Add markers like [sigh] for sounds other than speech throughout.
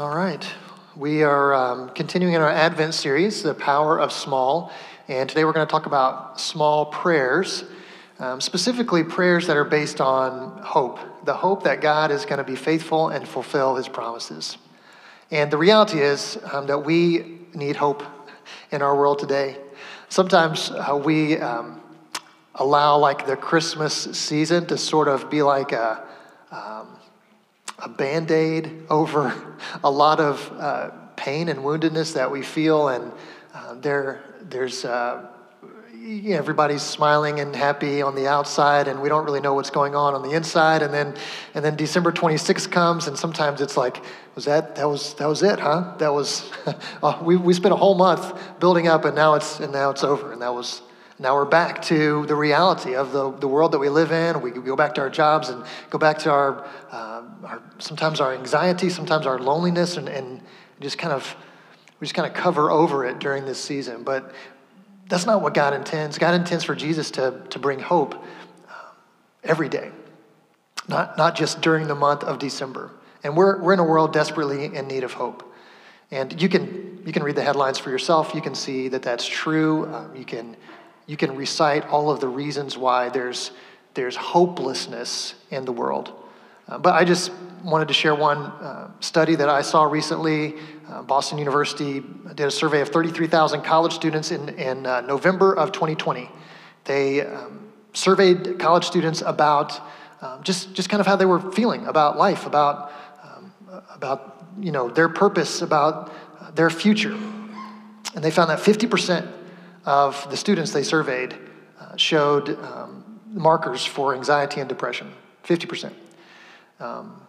All right. We are um, continuing in our Advent series, The Power of Small. And today we're going to talk about small prayers, um, specifically prayers that are based on hope the hope that God is going to be faithful and fulfill his promises. And the reality is um, that we need hope in our world today. Sometimes uh, we um, allow like the Christmas season to sort of be like a, a band aid over a lot of uh, pain and woundedness that we feel. And uh, there, there's uh, everybody's smiling and happy on the outside, and we don't really know what's going on on the inside. And then, and then December 26th comes, and sometimes it's like, was that that was that was it, huh? That was oh, [laughs] we we spent a whole month building up, and now it's and now it's over, and that was now we're back to the reality of the, the world that we live in. We go back to our jobs and go back to our, uh, our sometimes our anxiety, sometimes our loneliness, and, and just kind of we just kind of cover over it during this season. But that's not what God intends. God intends for Jesus to, to bring hope um, every day, not, not just during the month of December. And we're, we're in a world desperately in need of hope. And you can, you can read the headlines for yourself. You can see that that's true. Um, you, can, you can recite all of the reasons why there's, there's hopelessness in the world. Uh, but I just wanted to share one uh, study that I saw recently. Uh, Boston University did a survey of 33,000 college students in, in uh, November of 2020. They um, surveyed college students about um, just, just kind of how they were feeling about life, about, um, about you know, their purpose, about uh, their future. And they found that 50% of the students they surveyed uh, showed um, markers for anxiety and depression. 50%. Um,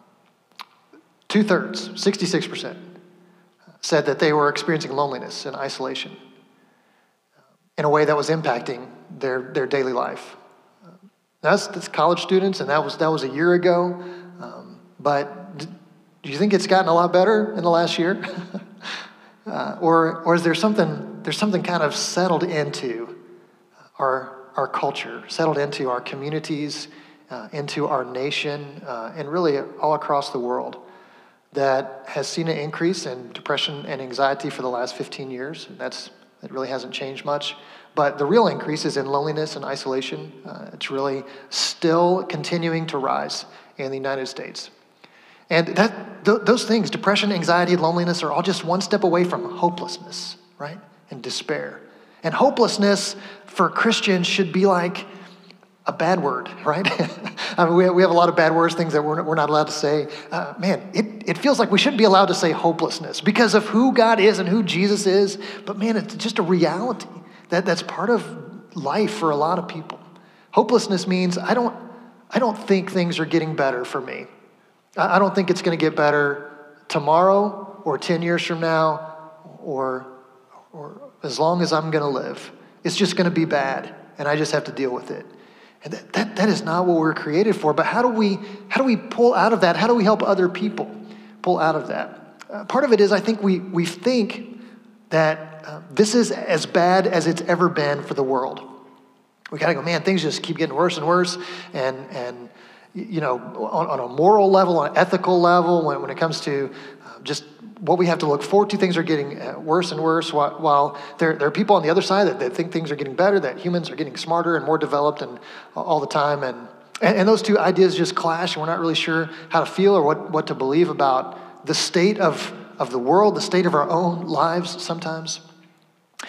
Two thirds, 66%, said that they were experiencing loneliness and isolation in a way that was impacting their, their daily life. That's, that's college students, and that was, that was a year ago. Um, but do you think it's gotten a lot better in the last year? [laughs] uh, or, or is there something, there's something kind of settled into our, our culture, settled into our communities, uh, into our nation, uh, and really all across the world? that has seen an increase in depression and anxiety for the last 15 years. And that's, it really hasn't changed much. But the real increase is in loneliness and isolation. Uh, it's really still continuing to rise in the United States. And that, th- those things, depression, anxiety, loneliness, are all just one step away from hopelessness, right? And despair. And hopelessness for Christians should be like a bad word, [laughs] right? I mean, we, we have a lot of bad words, things that we're, we're not allowed to say. Uh, man, it, it feels like we shouldn't be allowed to say hopelessness because of who God is and who Jesus is. But man, it's just a reality that, that's part of life for a lot of people. Hopelessness means I don't, I don't think things are getting better for me. I, I don't think it's going to get better tomorrow or 10 years from now or, or as long as I'm going to live. It's just going to be bad, and I just have to deal with it. And that, that, that is not what we're created for. But how do we how do we pull out of that? How do we help other people pull out of that? Uh, part of it is I think we we think that uh, this is as bad as it's ever been for the world. We gotta go, man. Things just keep getting worse and worse, and and you know, on, on a moral level, on an ethical level, when, when it comes to just what we have to look forward to. Things are getting uh, worse and worse, while, there, there are people on the other side that, that think things are getting better, that humans are getting smarter and more developed and all the time. And, and, and those two ideas just clash, and we're not really sure how to feel or what, what to believe about the state of, of the world, the state of our own lives sometimes.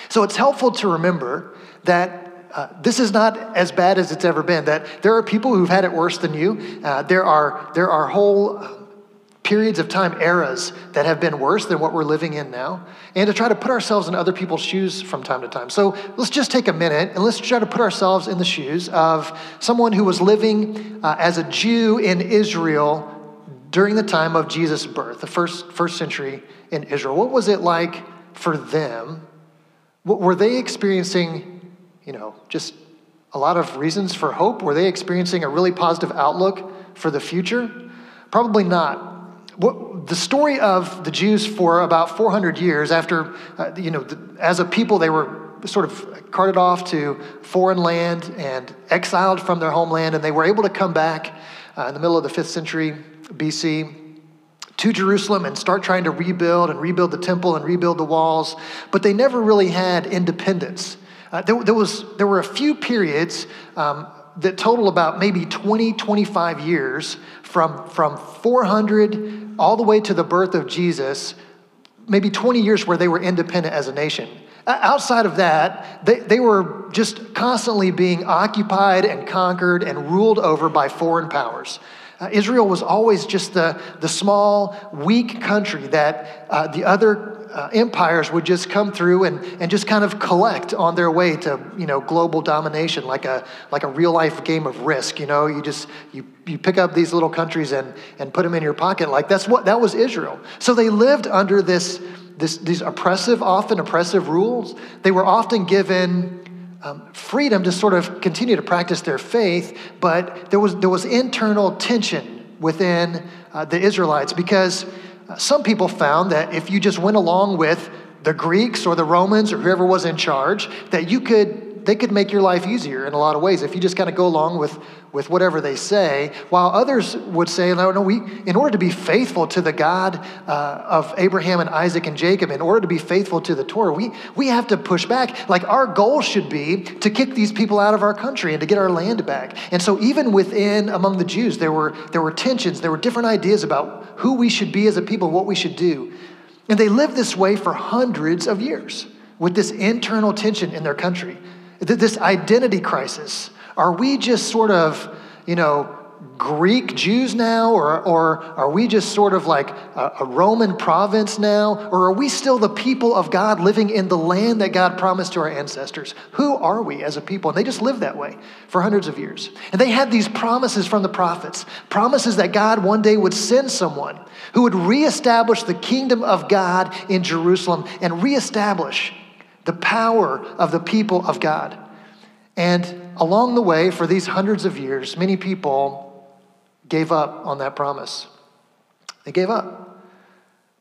So it's helpful to remember that uh, this is not as bad as it's ever been. That there are people who've had it worse than you. Uh, there are there are whole periods of time, eras that have been worse than what we're living in now, and to try to put ourselves in other people's shoes from time to time. So let's just take a minute and let's try to put ourselves in the shoes of someone who was living uh, as a Jew in Israel during the time of Jesus' birth, the first, first century in Israel. What was it like for them? What, were they experiencing, you know, just a lot of reasons for hope? Were they experiencing a really positive outlook for the future? Probably not what, the story of the Jews for about 400 years after, uh, you know, the, as a people, they were sort of carted off to foreign land and exiled from their homeland, and they were able to come back uh, in the middle of the fifth century BC to Jerusalem and start trying to rebuild and rebuild the temple and rebuild the walls, but they never really had independence. Uh, there, there, was, there were a few periods um, that total about maybe 20, 25 years from, from 400 all the way to the birth of Jesus, maybe 20 years where they were independent as a nation. Outside of that, they, they were just constantly being occupied and conquered and ruled over by foreign powers. Uh, Israel was always just the, the small, weak country that uh, the other uh, empires would just come through and, and just kind of collect on their way to you know global domination like a like a real life game of risk you know? You just you, you pick up these little countries and and put them in your pocket. Like that's what that was israel. So they lived under this this these oppressive often oppressive rules. They were often given um, freedom to sort of continue to practice their faith but there was there was internal tension within uh, the israelites because some people found that if you just went along with the Greeks or the Romans or whoever was in charge, that you could they could make your life easier in a lot of ways if you just kind of go along with, with whatever they say. While others would say, no, no, we, in order to be faithful to the God uh, of Abraham and Isaac and Jacob, in order to be faithful to the Torah, we, we have to push back. Like our goal should be to kick these people out of our country and to get our land back. And so even within among the Jews, there were, there were tensions, there were different ideas about who we should be as a people, what we should do. And they lived this way for hundreds of years with this internal tension in their country, this identity crisis. Are we just sort of, you know, Greek Jews now, or, or are we just sort of like a, a, Roman province now? Or are we still the people of God living in the land that God promised to our ancestors? Who are we as a people? And they just lived that way for hundreds of years. And they had these promises from the prophets promises that God one day would send someone who would reestablish the kingdom of God in Jerusalem and reestablish the power of the people of God. And along the way, for these hundreds of years, many people gave up on that promise. They gave up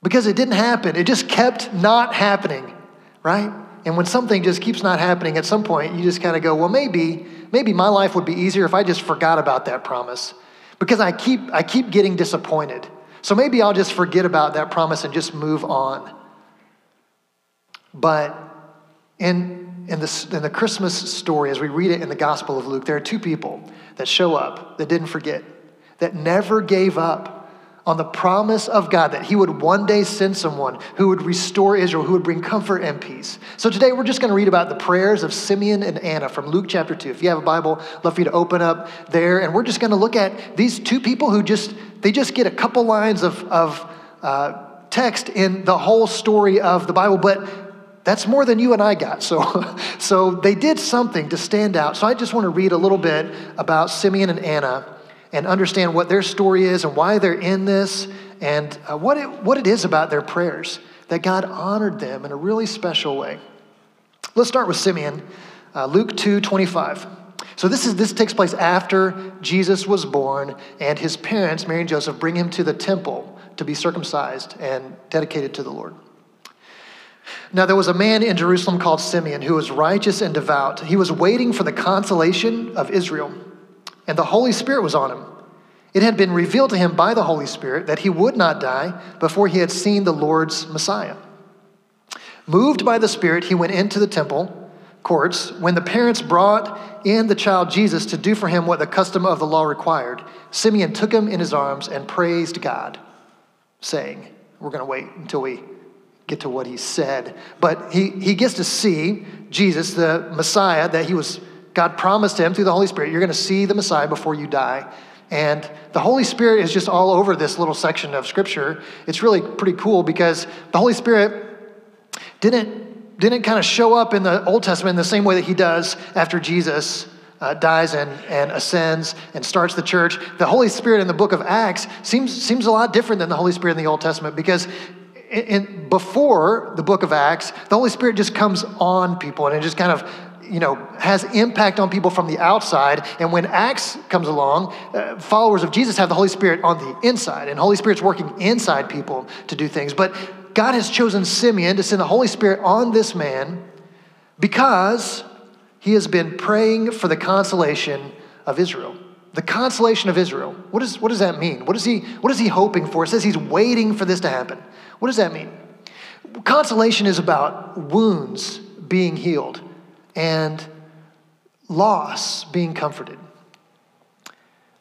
because it didn't happen. It just kept not happening, right? And when something just keeps not happening, at some point you just kind of go, well, maybe, maybe my life would be easier if I just forgot about that promise because I keep, I keep getting disappointed. So maybe I'll just forget about that promise and just move on. But in, in, the, in the Christmas story, as we read it in the Gospel of Luke, there are two people that show up that didn't forget that never gave up on the promise of God that He would one day send someone who would restore Israel, who would bring comfort and peace. So today we're just going to read about the prayers of Simeon and Anna from Luke chapter 2. If you have a Bible, I'd love for you to open up there. And we're just going to look at these two people who just, they just get a couple lines of, of uh, text in the whole story of the Bible, but that's more than you and I got. So, [laughs] so they did something to stand out. So I just want to read a little bit about Simeon and Anna and understand what their story is and why they're in this and uh, what, it, what it is about their prayers that God honored them in a really special way. Let's start with Simeon, uh, Luke 2 25. So this is this takes place after Jesus was born, and his parents, Mary and Joseph, bring him to the temple to be circumcised and dedicated to the Lord. Now there was a man in Jerusalem called Simeon who was righteous and devout. He was waiting for the consolation of Israel and the Holy Spirit was on him. It had been revealed to him by the Holy Spirit that he would not die before he had seen the Lord's Messiah. Moved by the Spirit, he went into the temple courts. When the parents brought in the child Jesus to do for him what the custom of the law required, Simeon took him in his arms and praised God, saying, We're going to wait until we get to what he said. But he, he gets to see Jesus, the Messiah that he was God promised him through the Holy Spirit, you're going to see the Messiah before you die. And the Holy Spirit is just all over this little section of Scripture. It's really pretty cool because the Holy Spirit didn't, didn't kind of show up in the Old Testament in the same way that he does after Jesus uh, dies and, and ascends and starts the church. The Holy Spirit in the book of Acts seems, seems a lot different than the Holy Spirit in the Old Testament because in, before the book of Acts, the Holy Spirit just comes on people and it just kind of you know, has impact on people from the outside. And when Acts comes along, uh, followers of Jesus have the Holy Spirit on the inside, and Holy Spirit's working inside people to do things. But God has chosen Simeon to send the Holy Spirit on this man because he has been praying for the consolation of Israel. the consolation of Israel. What, is, what does that mean? What is, he, what is he hoping for? It says he's waiting for this to happen. What does that mean? Consolation is about wounds being healed and loss being comforted.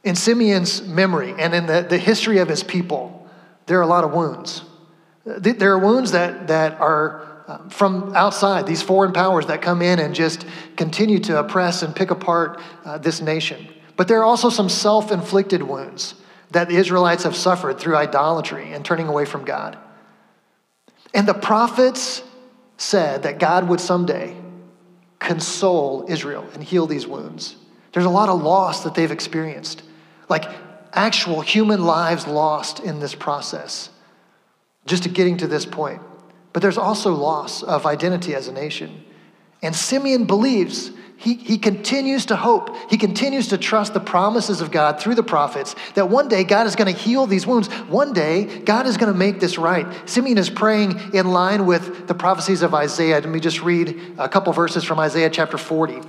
In Simeon's memory and in the, the history of his people, there are a lot of wounds. There are wounds that, that are um, from outside, these foreign powers that come in and just continue to oppress and pick apart uh, this nation. But there are also some self inflicted wounds that the Israelites have suffered through idolatry and turning away from God. And the prophets said that God would someday console Israel and heal these wounds. There's a lot of loss that they've experienced, like actual human lives lost in this process, just to getting to this point. But there's also loss of identity as a nation. And Simeon believes, he, he continues to hope, he continues to trust the promises of God through the prophets that one day God is going to heal these wounds. One day God is going to make this right. Simeon is praying in line with the prophecies of Isaiah. Let me just read a couple verses from Isaiah chapter 40,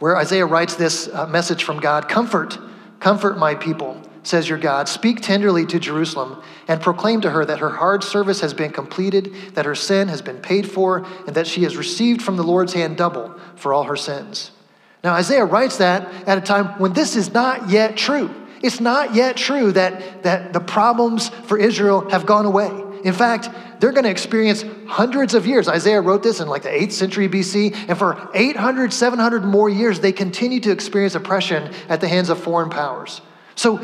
where Isaiah writes this uh, message from God Comfort, comfort my people says your God. Speak tenderly to Jerusalem and proclaim to her that her hard service has been completed, that her sin has been paid for, and that she has received from the Lord's hand double for all her sins. Now, Isaiah writes that at a time when this is not yet true. It's not yet true that, that the problems for Israel have gone away. In fact, they're going to experience hundreds of years. Isaiah wrote this in like the 8th century BC, and for 800, 700 more years, they continue to experience oppression at the hands of foreign powers. So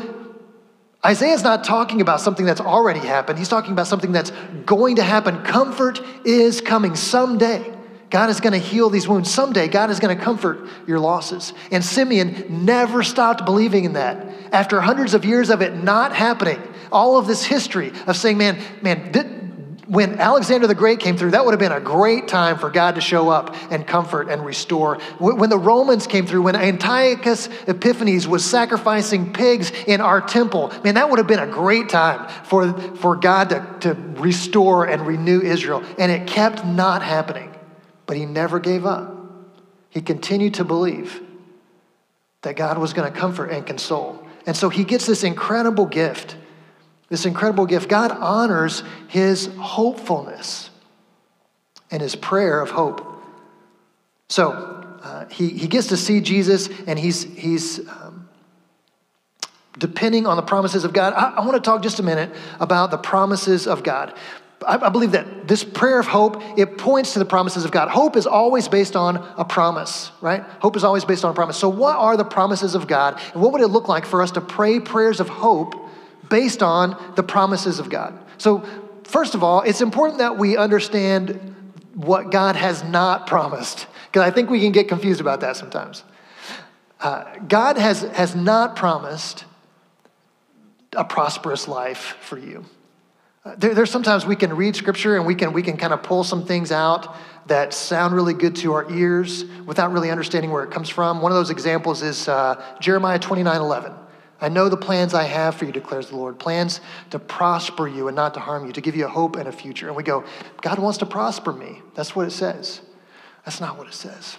Isaiah's not talking about something that's already happened. He's talking about something that's going to happen. Comfort is coming someday. God is going to heal these wounds. Someday, God is going to comfort your losses. And Simeon never stopped believing in that. After hundreds of years of it not happening, all of this history of saying, man, man, when Alexander the Great came through, that would have been a great time for God to show up and comfort and restore. When the Romans came through, when Antiochus Epiphanes was sacrificing pigs in our temple, man, that would have been a great time for, for God to, to restore and renew Israel. And it kept not happening. But he never gave up. He continued to believe that God was going to comfort and console. And so he gets this incredible gift this incredible gift. God honors his hopefulness and his prayer of hope. So uh, he, he gets to see Jesus and he's, he's um, depending on the promises of God. I, I want to talk just a minute about the promises of God. I, I believe that this prayer of hope, it points to the promises of God. Hope is always based on a promise, right? Hope is always based on a promise. So, what are the promises of God? And what would it look like for us to pray prayers of hope based on the promises of God. So, first of all, it's important that we understand what God has not promised, because I think we can get confused about that sometimes. Uh, God has, has not promised a prosperous life for you. Uh, there, there's sometimes we can read scripture and we can, we can kind of pull some things out that sound really good to our ears without really understanding where it comes from. One of those examples is uh, Jeremiah 29 11. I know the plans I have for you, declares the Lord plans to prosper you and not to harm you, to give you a hope and a future. And we go, God wants to prosper me. That's what it says. That's not what it says.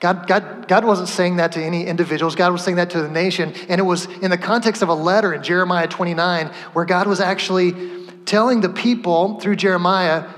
God, God, God wasn't saying that to any individuals. God was saying that to the nation. And it was in the context of a letter in Jeremiah 29 where God was actually telling the people through Jeremiah,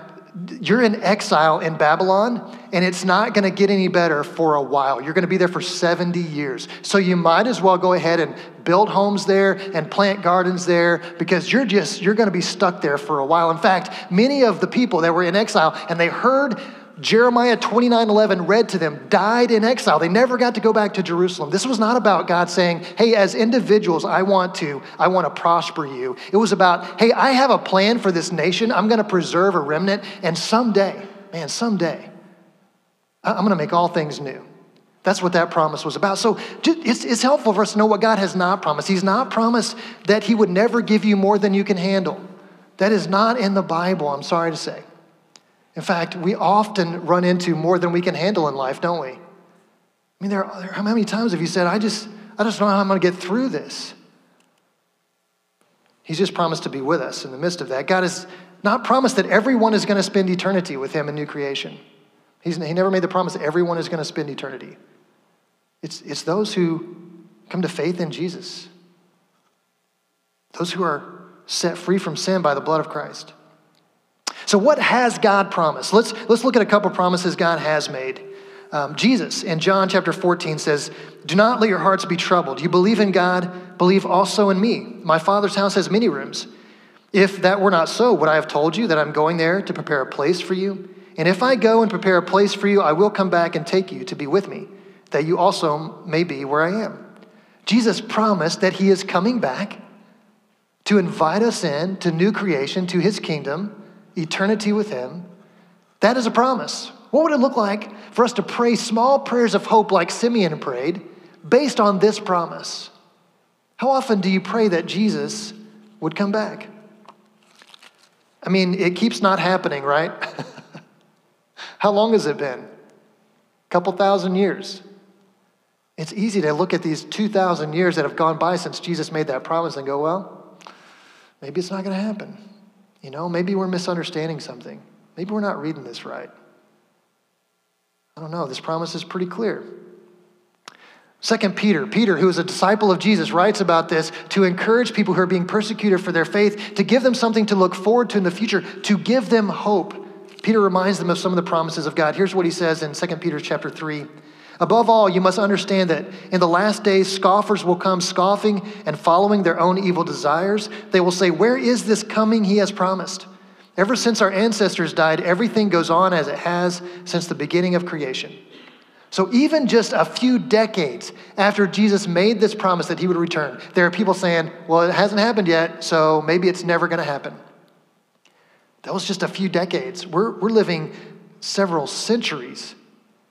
you're in exile in Babylon, and it's not going to get any better for a while. You're going to be there for 70 years. So you might as well go ahead and build homes there and plant gardens there because you're just you're going to be stuck there for a while. In fact, many of the people that were in exile and they heard Jeremiah 29 11 read to them, died in exile. They never got to go back to Jerusalem. This was not about God saying, Hey, as individuals, I want to, I want to prosper you. It was about, hey, I have a plan for this nation. I'm going to preserve a remnant, and someday, man, someday, I'm going to make all things new. That's what that promise was about. So it's, it's helpful for us to know what God has not promised. He's not promised that He would never give you more than you can handle. That is not in the Bible, I'm sorry to say. In fact, we often run into more than we can handle in life, don't we? I mean, there are, how many times have you said, I just, I just don't know how I'm going to get through this? He's just promised to be with us in the midst of that. God has not promised that everyone is going to spend eternity with Him in new creation. He's, he never made the promise that everyone is going to spend eternity. It's, it's those who come to faith in Jesus. Those who are set free from sin by the blood of Christ. So, what has God promised? Let's, let's look at a couple promises God has made. Um, Jesus in John chapter 14 says, Do not let your hearts be troubled. You believe in God, believe also in me. My Father's house has many rooms. If that were not so, would I have told you that I'm going there to prepare a place for you? And if I go and prepare a place for you, I will come back and take you to be with me, that you also may be where I am. Jesus promised that he is coming back to invite us in to new creation, to his kingdom, eternity with him. That is a promise. What would it look like for us to pray small prayers of hope like Simeon prayed based on this promise? How often do you pray that Jesus would come back? I mean, it keeps not happening, right? [laughs] How long has it been? A couple thousand years. It's easy to look at these 2,000 years that have gone by since Jesus made that promise and go, well, maybe it's not going to happen. You know, maybe we're misunderstanding something. Maybe we're not reading this right. I don't know. This promise is pretty clear. Second Peter, Peter, who is a disciple of Jesus, writes about this to encourage people who are being persecuted for their faith, to give them something to look forward to in the future, to give them hope. Peter reminds them of some of the promises of God. Here's what he says in 2 Peter chapter 3. Above all, you must understand that in the last days, scoffers will come scoffing and following their own evil desires. They will say, Where is this coming he has promised? Ever since our ancestors died, everything goes on as it has since the beginning of creation. So, even just a few decades after Jesus made this promise that he would return, there are people saying, well, it hasn't happened yet, so maybe it's never going to happen. That was just a few decades. We're, we're living several centuries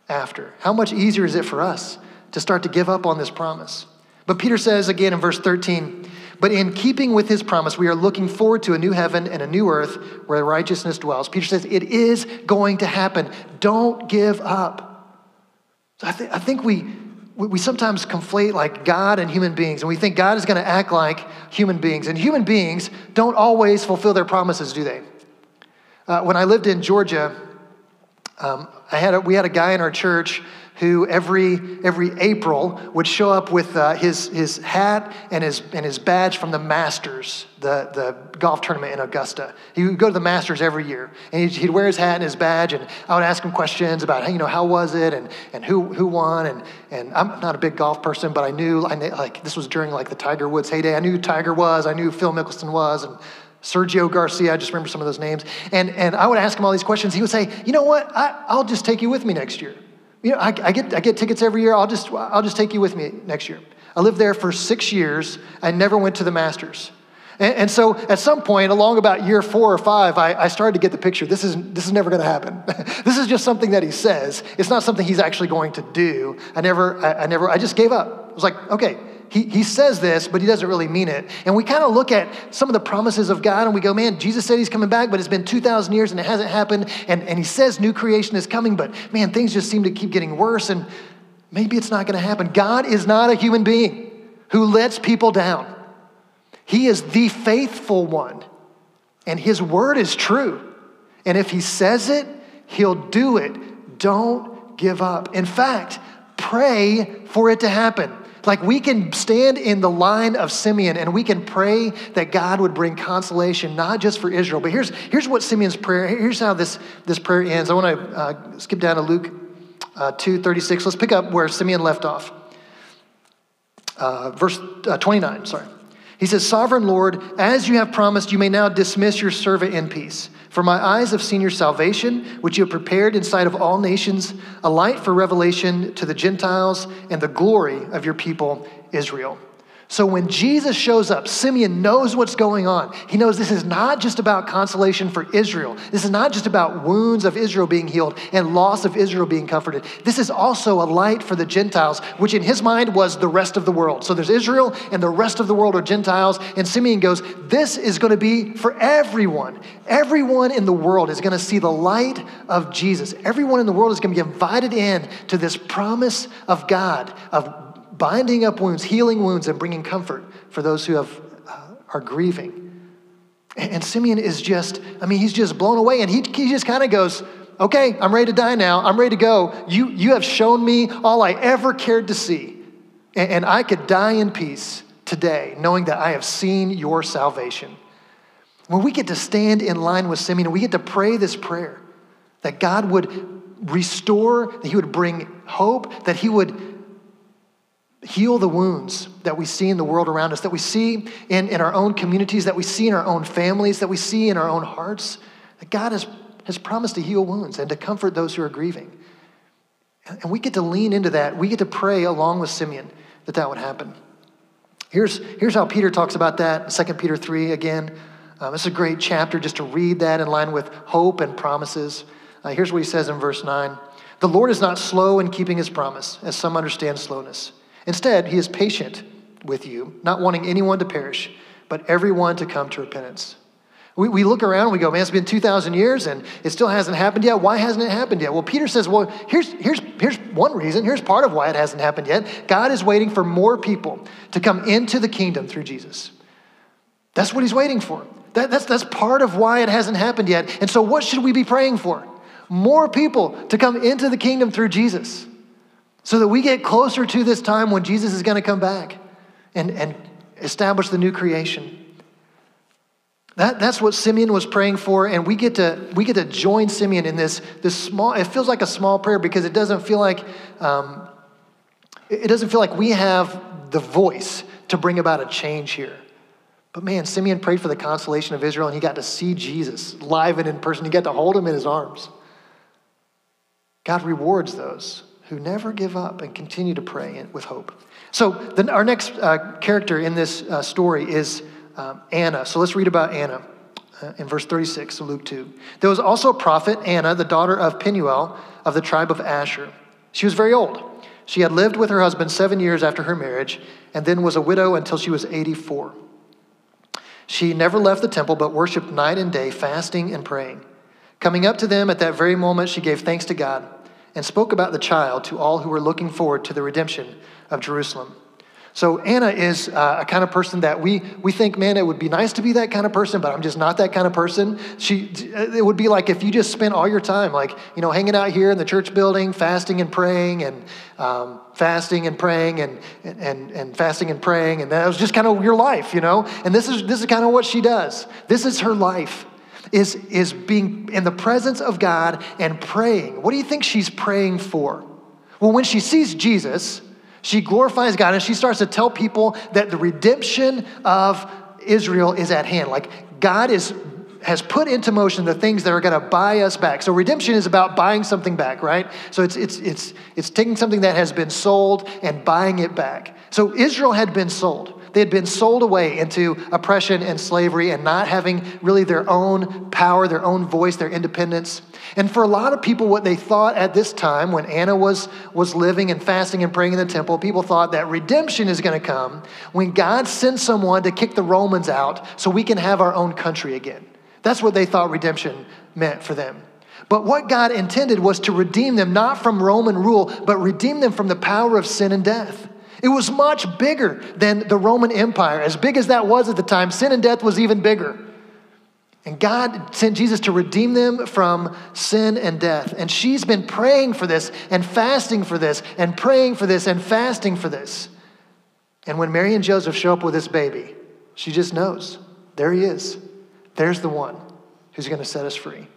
after. How much easier is it for us to start to give up on this promise? But Peter says again in verse 13, but in keeping with his promise, we are looking forward to a new heaven and a new earth where righteousness dwells. Peter says, it is going to happen. Don't give up. So I, th- I think we, we sometimes conflate like God and human beings, and we think God is going to act like human beings. And human beings don't always fulfill their promises, do they? Uh, when I lived in Georgia, um, I had a, we had a guy in our church who every, every April would show up with uh, his, his hat and his, and his badge from the Masters, the, the golf tournament in Augusta. He would go to the Masters every year, and he'd, he'd wear his hat and his badge, and I would ask him questions about, you know, how was it, and, and who, who won, and, and I'm not a big golf person, but I knew, I knew, like, this was during, like, the Tiger Woods heyday. I knew Tiger was, I knew Phil Mickelson was, and Sergio Garcia, I just remember some of those names. And, and I would ask him all these questions. He would say, you know what, I, I'll just take you with me next year. You know, I, I, get, I get tickets every year. I'll just, I'll just take you with me next year. I lived there for six years. I never went to the Masters. And, and so at some point, along about year four or five, I, I started to get the picture. This is, this is never going to happen. [laughs] this is just something that he says. It's not something he's actually going to do. I never, I, I never, I just gave up. I was like, okay, he, he says this, but he doesn't really mean it. And we kind of look at some of the promises of God and we go, man, Jesus said he's coming back, but it's been 2,000 years and it hasn't happened. And, and he says new creation is coming, but man, things just seem to keep getting worse and maybe it's not going to happen. God is not a human being who lets people down, He is the faithful one, and His word is true. And if He says it, He'll do it. Don't give up. In fact, pray for it to happen. Like we can stand in the line of Simeon and we can pray that God would bring consolation, not just for Israel. But here's, here's what Simeon's prayer, here's how this, this prayer ends. I want to uh, skip down to Luke uh, 2 36. Let's pick up where Simeon left off. Uh, verse uh, 29, sorry. He says, Sovereign Lord, as you have promised, you may now dismiss your servant in peace. For my eyes have seen your salvation, which you have prepared in sight of all nations, a light for revelation to the Gentiles and the glory of your people, Israel. So when Jesus shows up, Simeon knows what's going on. He knows this is not just about consolation for Israel. This is not just about wounds of Israel being healed and loss of Israel being comforted. This is also a light for the Gentiles, which in his mind was the rest of the world. So there's Israel and the rest of the world are Gentiles. And Simeon goes, This is going to be for everyone. Everyone in the world is going to see the light of Jesus. Everyone in the world is going to be invited in to this promise of God, of binding up wounds, healing wounds, and bringing comfort for those who have, uh, are grieving. And, and, Simeon is just, I mean, he's just blown away. And he, he just kind of goes, okay, I'm ready to die now. I'm ready to go. You, you have shown me all I ever cared to see. And, and I could die in peace today, knowing that I have seen your salvation. When we get to stand in line with Simeon we get to pray this prayer, that God would restore, that He would bring hope, that He would heal the wounds that we see in the world around us, that we see in, in our own communities, that we see in our own families, that we see in our own hearts, that God has, has promised to heal wounds and to comfort those who are grieving. And we get to lean into that. We get to pray along with Simeon that that would happen. Here's, here's how Peter talks about that, 2 Peter 3 again. Um, it's a great chapter just to read that in line with hope and promises. Uh, here's what he says in verse 9 The Lord is not slow in keeping his promise, as some understand slowness. Instead, he is patient with you, not wanting anyone to perish, but everyone to come to repentance. We, we look around and we go, man, it's been 2,000 years and it still hasn't happened yet. Why hasn't it happened yet? Well, Peter says, well, here's, here's, here's one reason. Here's part of why it hasn't happened yet. God is waiting for more people to come into the kingdom through Jesus. That's what he's waiting for. That, that's, that's part of why it hasn't happened yet. And so, what should we be praying for? More people to come into the kingdom through Jesus so that we get closer to this time when Jesus is going to come back and, and establish the new creation. That, that's what Simeon was praying for, and we get to we get to join Simeon in this this small. It feels like a small prayer because it doesn't feel like um, it doesn't feel like we have the voice to bring about a change here. But man, Simeon prayed for the consolation of Israel, and he got to see Jesus live and in person. He got to hold him in his arms. God rewards those who never give up and continue to pray with hope. So, the, our next uh, character in this uh, story is um, Anna. So let's read about Anna uh, in verse 36 of Luke 2. There was also a prophet, Anna, the daughter of Penuel of the tribe of Asher. She was very old. She had lived with her husband seven years after her marriage and then was a widow until she was 84. She never left the temple but worshiped night and day, fasting and praying. Coming up to them at that very moment, she gave thanks to God and spoke about the child to all who were looking forward to the redemption of Jerusalem. So Anna is uh, a kind of person that we, we think, man, it would be nice to be that kind of person, but I'm just not that kind of person. She, it would be like if you just spent all your time, like, you know, hanging out here in the church building, fasting and praying and um, fasting and praying and, and, and fasting and praying. And that was just kind of your life, you know? And this is, this is kind of what she does. This is her life. Is, is being in the presence of God and praying. What do you think she's praying for? Well, when she sees Jesus, she glorifies God and she starts to tell people that the redemption of Israel is at hand. Like God is has put into motion the things that are going to buy us back. So redemption is about buying something back, right? So it's it's it's it's taking something that has been sold and buying it back. So Israel had been sold. They had been sold away into oppression and slavery and not having really their own power, their own voice, their independence. And for a lot of people, what they thought at this time, when Anna was, was living and fasting and praying in the temple, people thought that redemption is going to come when God sends someone to kick the Romans out so we can have our own country again. That's what they thought redemption meant for them. But what God intended was to redeem them not from Roman rule, but redeem them from the power of sin and death. It was much bigger than the Roman Empire. As big as that was at the time, sin and death was even bigger. And God sent Jesus to redeem them from sin and death. And she's been praying for this and fasting for this and praying for this and fasting for this. And when Mary and Joseph show up with this baby, she just knows there he is. There's the one who's going to set us free.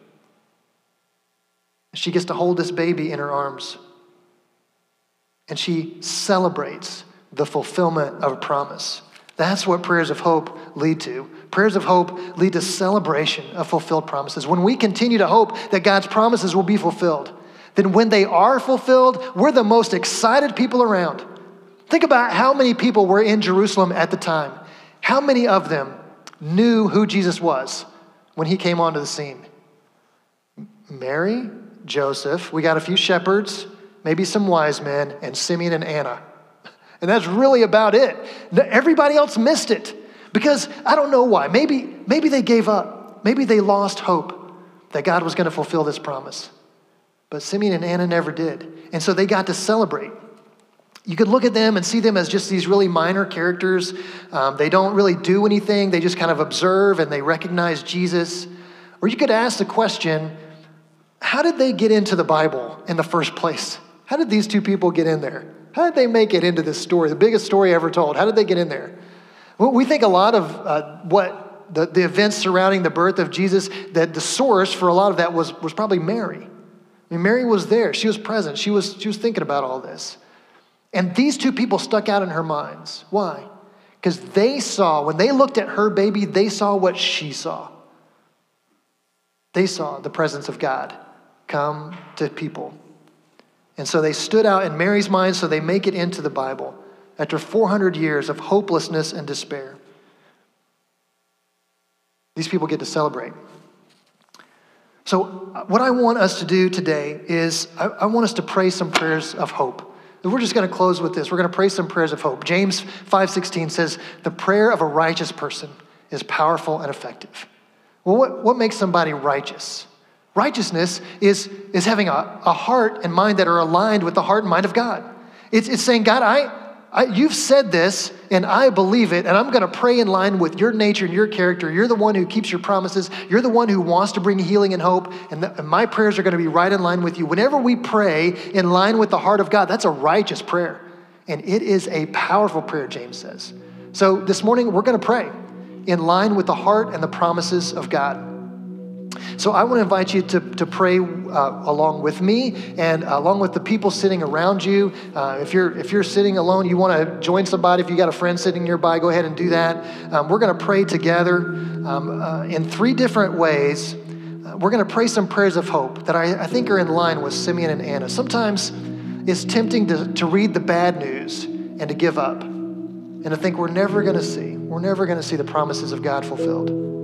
She gets to hold this baby in her arms and she celebrates the fulfillment of a promise. That's what prayers of hope lead to. Prayers of hope lead to celebration of fulfilled promises. When we continue to hope that God's promises will be fulfilled, then when they are fulfilled, we're the most excited people around. Think about how many people were in Jerusalem at the time. How many of them knew who Jesus was when he came onto the scene? Mary, Joseph, we got a few shepherds, maybe some wise men, and Simeon and Anna. [laughs] And that's really about it. Everybody else missed it because I don't know why. Maybe, maybe they gave up. Maybe they lost hope that God was going to fulfill this promise. But Simeon and Anna never did. And so they got to celebrate. You could look at them and see them as just these really minor characters. Um, they don't really do anything, they just kind of observe and they recognize Jesus. Or you could ask the question how did they get into the Bible in the first place? How did these two people get in there? How did they make it into this story, the biggest story ever told? How did they get in there? Well, we think a lot of uh, what the, the events surrounding the birth of Jesus, that the source for a lot of that was, was probably Mary. I mean, Mary was there. She was present. She was, she was thinking about all this. And these two people stuck out in her minds. Why? Because they saw, when they looked at her baby, they saw what she saw. They saw the presence of God come to people. And so they stood out in Mary's mind, so they make it into the Bible after 400 years of hopelessness and despair. These people get to celebrate. So, uh, what I want us to do today is I, I want us to pray some prayers of hope. We're just going to close with this. We're going to pray some prayers of hope. James 5:16 says, "The prayer of a righteous person is powerful and effective." Well, what, what makes somebody righteous? Righteousness is, is having a, a heart and mind that are aligned with the heart and mind of God. It's, it's saying, God, I, I, you've said this, and I believe it, and I'm going to pray in line with your nature and your character. You're the one who keeps your promises. You're the one who wants to bring healing and hope, and, the, and my prayers are going to be right in line with you. Whenever we pray in line with the heart of God, that's a righteous prayer, and it is a powerful prayer, James says. So this morning, we're going to pray in line with the heart and the promises of God. So I want to invite you to, to pray uh, along with me and along with the people sitting around you. Uh, if, you're, if you're sitting alone, you want to join somebody, if you got a friend sitting nearby, go ahead and do that. Um, we're going to pray together um, uh, in three different ways. Uh, we're going to pray some prayers of hope that I, I think are in line with Simeon and Anna. Sometimes it's tempting to, to read the bad news and to give up and to think we're never going to see, we're never going to see the promises of God fulfilled.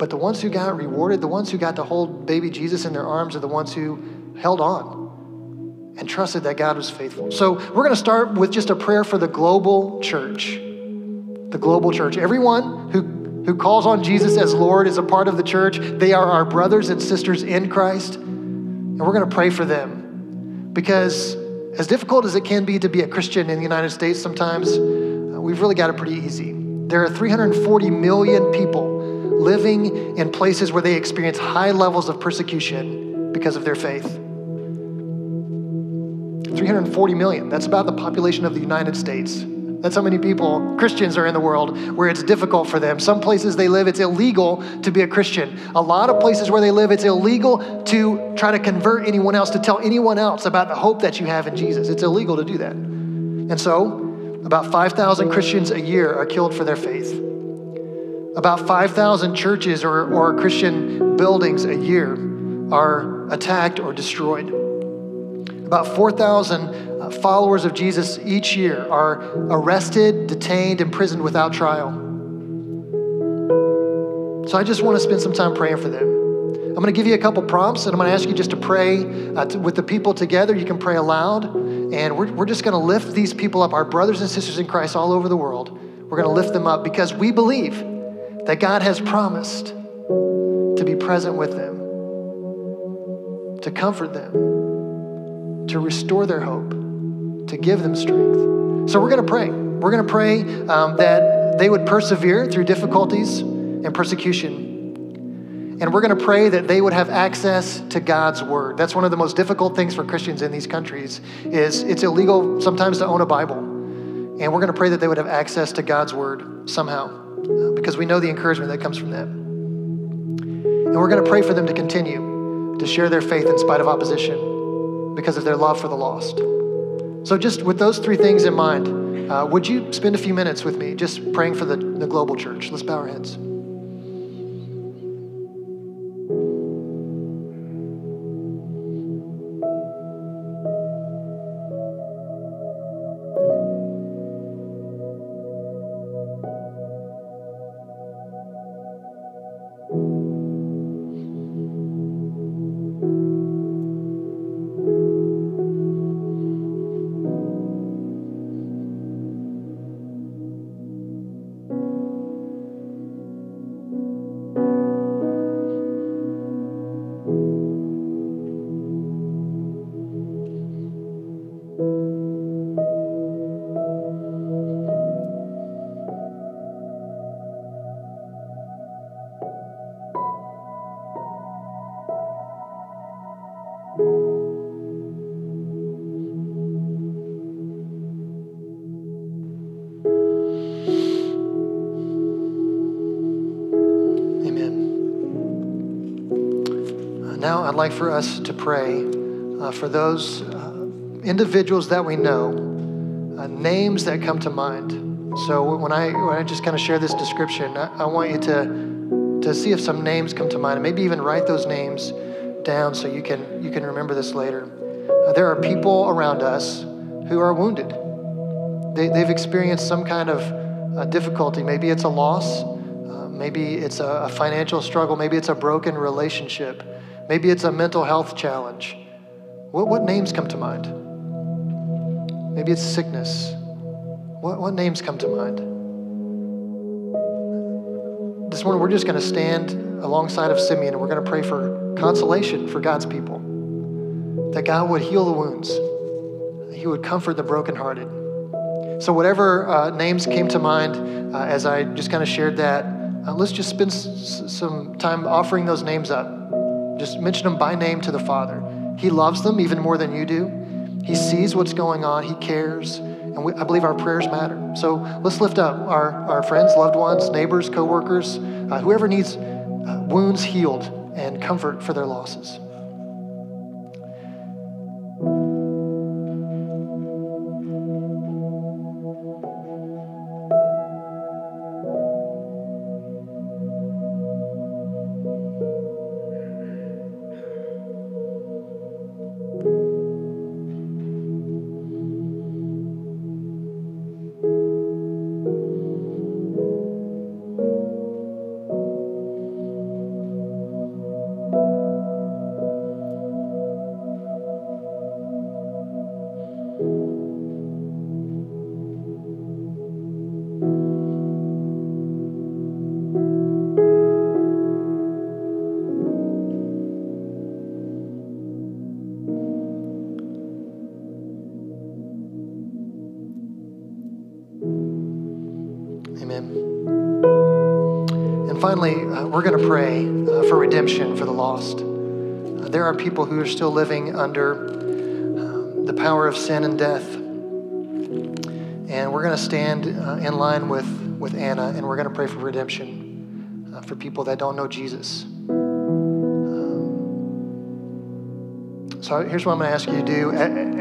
But the ones who got rewarded, the ones who got to hold baby Jesus in their arms, are the ones who held on and trusted that God was faithful. So we're going to start with just a prayer for the global church. The global church. Everyone who, who calls on Jesus as Lord is a part of the church. They are our brothers and sisters in Christ. And we're going to pray for them. Because as difficult as it can be to be a Christian in the United States sometimes, uh, we've really got it pretty easy. There are 340 million people living in places where they experience high levels of persecution because of their faith. 340 million. That's about the population of the United States. That's how many people, Christians, are in the world where it's difficult for them. Some places they live, it's illegal to be a Christian. A lot of places where they live, it's illegal to try to convert anyone else, to tell anyone else about the hope that you have in Jesus. It's illegal to do that. And so, about 5,000 Christians a year are killed for their faith. About 5,000 churches or, or Christian buildings a year are attacked or destroyed. About 4,000 uh, followers of Jesus each year are arrested, detained, imprisoned without trial. So I just want to spend some time praying for them. I'm going to give you a couple prompts, and I'm going to ask you just to pray uh, to, with the people together. You can pray aloud, and we're, we're just going to lift these people up, our brothers and sisters in Christ all over the world. We're going to lift them up because we believe that God has promised to be present with them, to comfort them, to restore their hope, to give them strength. So we're going to pray. We're going to pray um, that they would persevere through difficulties and persecution. And we're going to pray that they would have access to God's word. That's one of the most difficult things for Christians in these countries is it's illegal sometimes to own a Bible. And we're going to pray that they would have access to God's word somehow because we know the encouragement that comes from them. And we're going to pray for them to continue to share their faith in spite of opposition because of their love for the lost. So, just with those three things in mind, uh, would you spend a few minutes with me just praying for the, the global church? Let's bow our heads. Like for us to pray uh, for those uh, individuals that we know, uh, names that come to mind. So when I when I just kind of share this description, I, I want you to to see if some names come to mind, and maybe even write those names down so you can you can remember this later. Uh, there are people around us who are wounded. They, they've experienced some kind of uh, difficulty. Maybe it's a loss. Uh, maybe it's a, a financial struggle. Maybe it's a broken relationship. Maybe it's a mental health challenge. What, what names come to mind? Maybe it's sickness. What, what names come to mind? This morning, we're just going to stand alongside of Simeon and we're going to pray for consolation for God's people. That God would heal the wounds, He would comfort the brokenhearted. So, whatever uh, names came to mind uh, as I just kind of shared that, uh, let's just spend s- some time offering those names up. Just mention them by name to the Father. He loves them even more than you do. He sees what's going on, He cares, and we, I believe our prayers matter. So let's lift up our, our friends, loved ones, neighbors, coworkers, uh, whoever needs uh, wounds healed and comfort for their losses. Finally, uh, we're going to pray uh, for redemption for the lost. Uh, there are people who are still living under um, the power of sin and death. And we're going to stand uh, in line with, with Anna and we're going to pray for redemption uh, for people that don't know Jesus. Um, so here's what I'm going to ask you to do.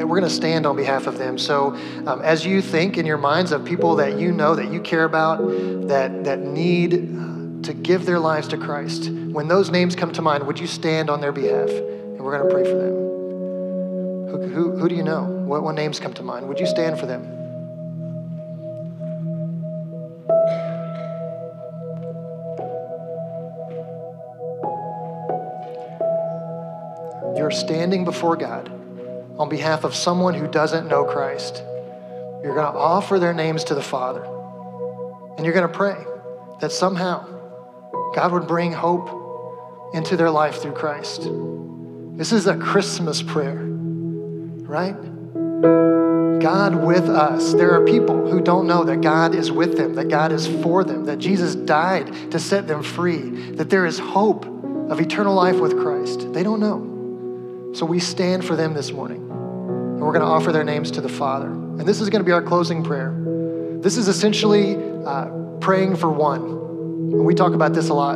We're going to stand on behalf of them. So um, as you think in your minds of people that you know, that you care about, that, that need to give their lives to Christ, when those names come to mind, would you stand on their behalf? And we're going to pray for them. Who, who, who do you know? What, what names come to mind? Would you stand for them? You're standing before God on behalf of someone who doesn't know Christ. You're going to offer their names to the Father. And you're going to pray that somehow God would bring hope into their life through Christ. This is a Christmas prayer, right? God with us. There are people who don't know that God is with them, that God is for them, that Jesus died to set them free, that there is hope of eternal life with Christ. They don't know. So we stand for them this morning. And we're going to offer their names to the Father. And this is going to be our closing prayer. This is essentially uh, praying for one. And we talk about this a lot.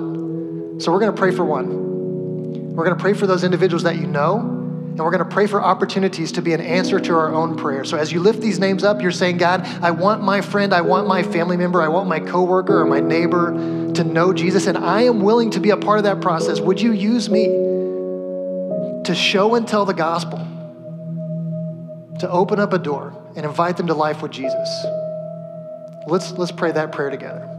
So we're going to pray for one. We're going to pray for those individuals that you know, and we're going to pray for opportunities to be an answer to our own prayer. So as you lift these names up, you're saying, God, I want my friend, I want my family member, I want my coworker or my neighbor to know Jesus, and I am willing to be a part of that process. Would you use me to show and tell the gospel, to open up a door and invite them to life with Jesus? Let's, let's pray that prayer together.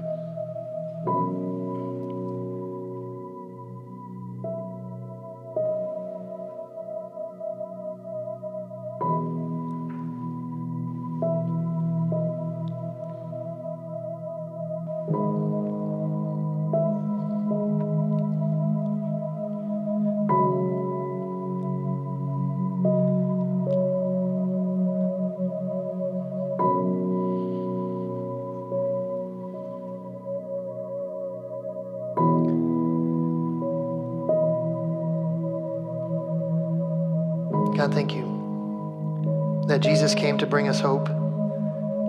God, thank you that Jesus came to bring us hope.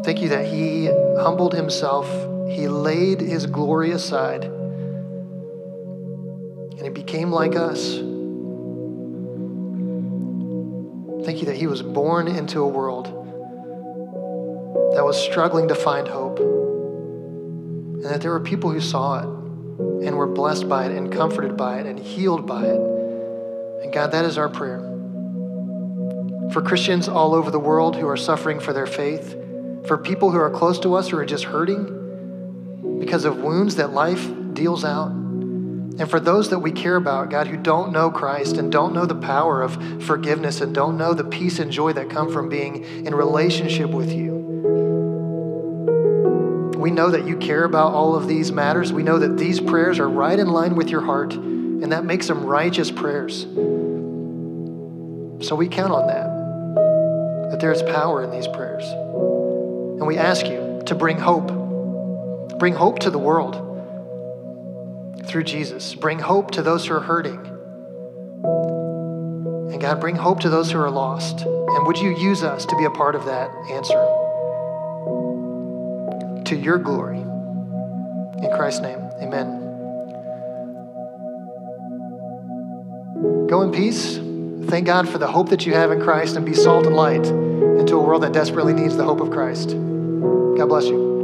Thank you that he humbled himself, he laid his glory aside, and he became like us. Thank you that he was born into a world that was struggling to find hope, and that there were people who saw it and were blessed by it and comforted by it and healed by it. And God, that is our prayer. For Christians all over the world who are suffering for their faith, for people who are close to us who are just hurting because of wounds that life deals out. And for those that we care about, God, who don't know Christ and don't know the power of forgiveness and don't know the peace and joy that come from being in relationship with you. We know that you care about all of these matters. We know that these prayers are right in line with your heart, and that makes them righteous prayers. So we count on that, that there is power in these prayers. And we ask you to bring hope. Bring hope to the world through Jesus. Bring hope to those who are hurting. And God, bring hope to those who are lost. And would you use us to be a part of that answer? To your glory. In Christ's name, amen. Go in peace. Thank God for the hope that you have in Christ and be salt and light into a world that desperately needs the hope of Christ. God bless you.